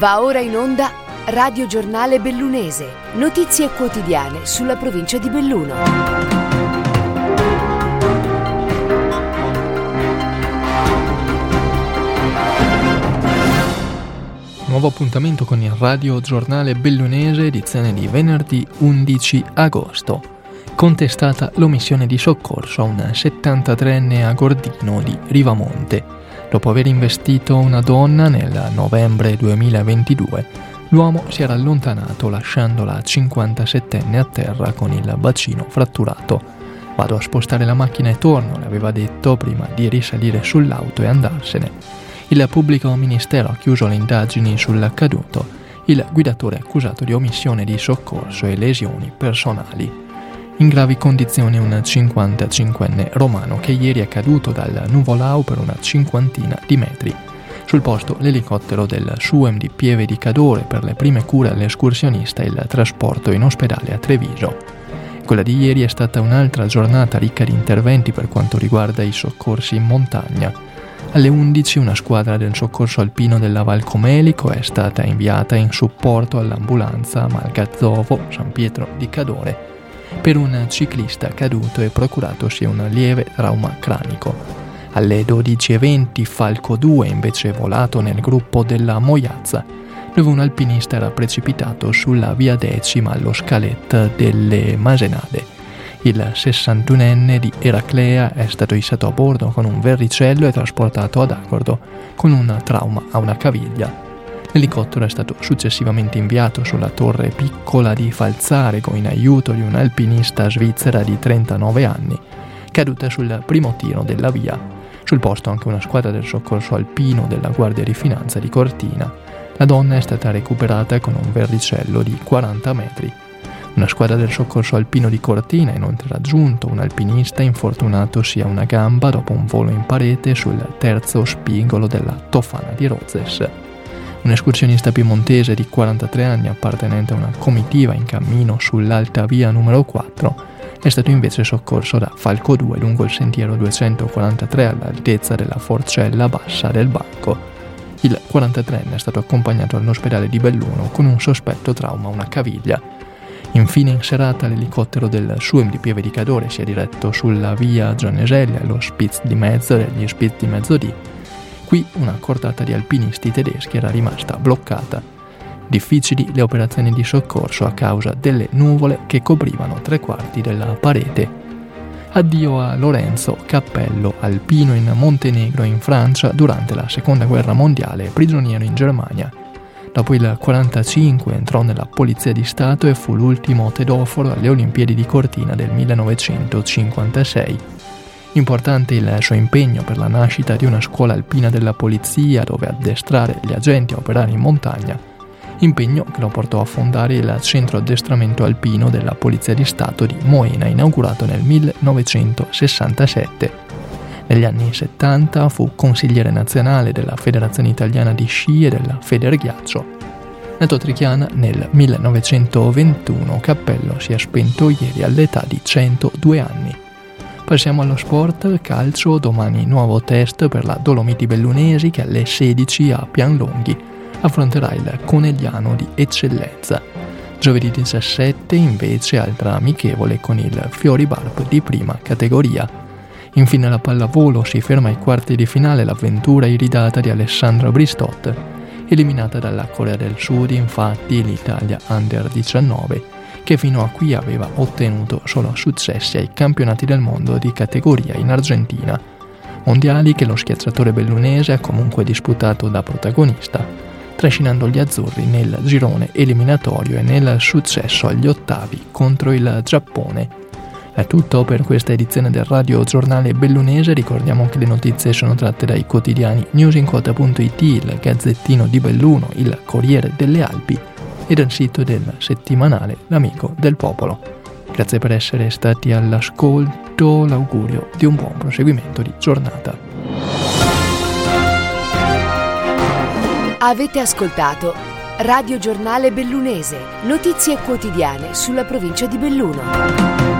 Va ora in onda Radio Giornale Bellunese. Notizie quotidiane sulla provincia di Belluno. Nuovo appuntamento con il Radio Giornale Bellunese, edizione di venerdì 11 agosto. Contestata l'omissione di soccorso a un 73enne a Gordino di Rivamonte. Dopo aver investito una donna nel novembre 2022, l'uomo si era allontanato lasciando la 57enne a terra con il bacino fratturato. Vado a spostare la macchina e torno, le aveva detto prima di risalire sull'auto e andarsene. Il pubblico ministero ha chiuso le indagini sull'accaduto. Il guidatore è accusato di omissione di soccorso e lesioni personali. In gravi condizioni un 55enne romano che ieri è caduto dal nuvolao per una cinquantina di metri. Sul posto l'elicottero del SUEM di Pieve di Cadore per le prime cure all'escursionista e il trasporto in ospedale a Treviso. Quella di ieri è stata un'altra giornata ricca di interventi per quanto riguarda i soccorsi in montagna. Alle 11 una squadra del soccorso alpino della Val Comelico è stata inviata in supporto all'ambulanza Malgazzovo San Pietro di Cadore per un ciclista caduto e procuratosi un lieve trauma cranico. Alle 12.20 Falco 2 invece volato nel gruppo della Moiazza, dove un alpinista era precipitato sulla via decima allo scalet delle Masenade il 61enne di Eraclea è stato issato a bordo con un verricello e trasportato ad Agordo con un trauma a una caviglia. L'elicottero è stato successivamente inviato sulla torre piccola di Falzarego in aiuto di un'alpinista svizzera di 39 anni, caduta sul primo tiro della via. Sul posto anche una squadra del soccorso alpino della Guardia di Finanza di Cortina. La donna è stata recuperata con un verricello di 40 metri. Una squadra del soccorso alpino di Cortina ha inoltre raggiunto un alpinista infortunatosi a una gamba dopo un volo in parete sul terzo spingolo della Tofana di Rozes. Un escursionista piemontese di 43 anni appartenente a una comitiva in cammino sull'alta via numero 4 è stato invece soccorso da Falco 2 lungo il sentiero 243 all'altezza della forcella bassa del banco. Il 43enne è stato accompagnato all'ospedale di Belluno con un sospetto trauma a una caviglia Infine in serata l'elicottero del SUEM di Pieve di Cadore si è diretto sulla via Gianneselli allo Spitz di Mezzo agli Spitz di Mezzodì. Qui una cordata di alpinisti tedeschi era rimasta bloccata. Difficili le operazioni di soccorso a causa delle nuvole che coprivano tre quarti della parete. Addio a Lorenzo Cappello, alpino in Montenegro in Francia durante la Seconda Guerra Mondiale, prigioniero in Germania Dopo il 1945 entrò nella Polizia di Stato e fu l'ultimo tedoforo alle Olimpiadi di Cortina del 1956. Importante il suo impegno per la nascita di una scuola alpina della polizia dove addestrare gli agenti a operare in montagna, impegno che lo portò a fondare il centro addestramento alpino della Polizia di Stato di Moena inaugurato nel 1967. Negli anni 70 fu consigliere nazionale della Federazione Italiana di Sci e della Federghiaccio. Nato Trichiana nel 1921, Cappello si è spento ieri all'età di 102 anni. Passiamo allo sport, calcio, domani nuovo test per la Dolomiti Bellunesi che alle 16 a Pianlonghi affronterà il Conegliano di Eccellenza. Giovedì 17 invece altra amichevole con il Fiori Barb di prima categoria. Infine la pallavolo si ferma ai quarti di finale l'avventura iridata di Alessandra Bristot. Eliminata dalla Corea del Sud infatti l'Italia Under 19 che fino a qui aveva ottenuto solo successi ai campionati del mondo di categoria in Argentina, mondiali che lo schiacciatore bellunese ha comunque disputato da protagonista, trascinando gli azzurri nel girone eliminatorio e nel successo agli ottavi contro il Giappone È tutto per questa edizione del Radio Giornale Bellunese. Ricordiamo che le notizie sono tratte dai quotidiani newsinquota.it, il Gazzettino di Belluno, il Corriere delle Alpi e dal sito del settimanale L'Amico del Popolo. Grazie per essere stati all'ascolto, l'augurio di un buon proseguimento di giornata. Avete ascoltato Radio Giornale Bellunese, notizie quotidiane sulla provincia di Belluno.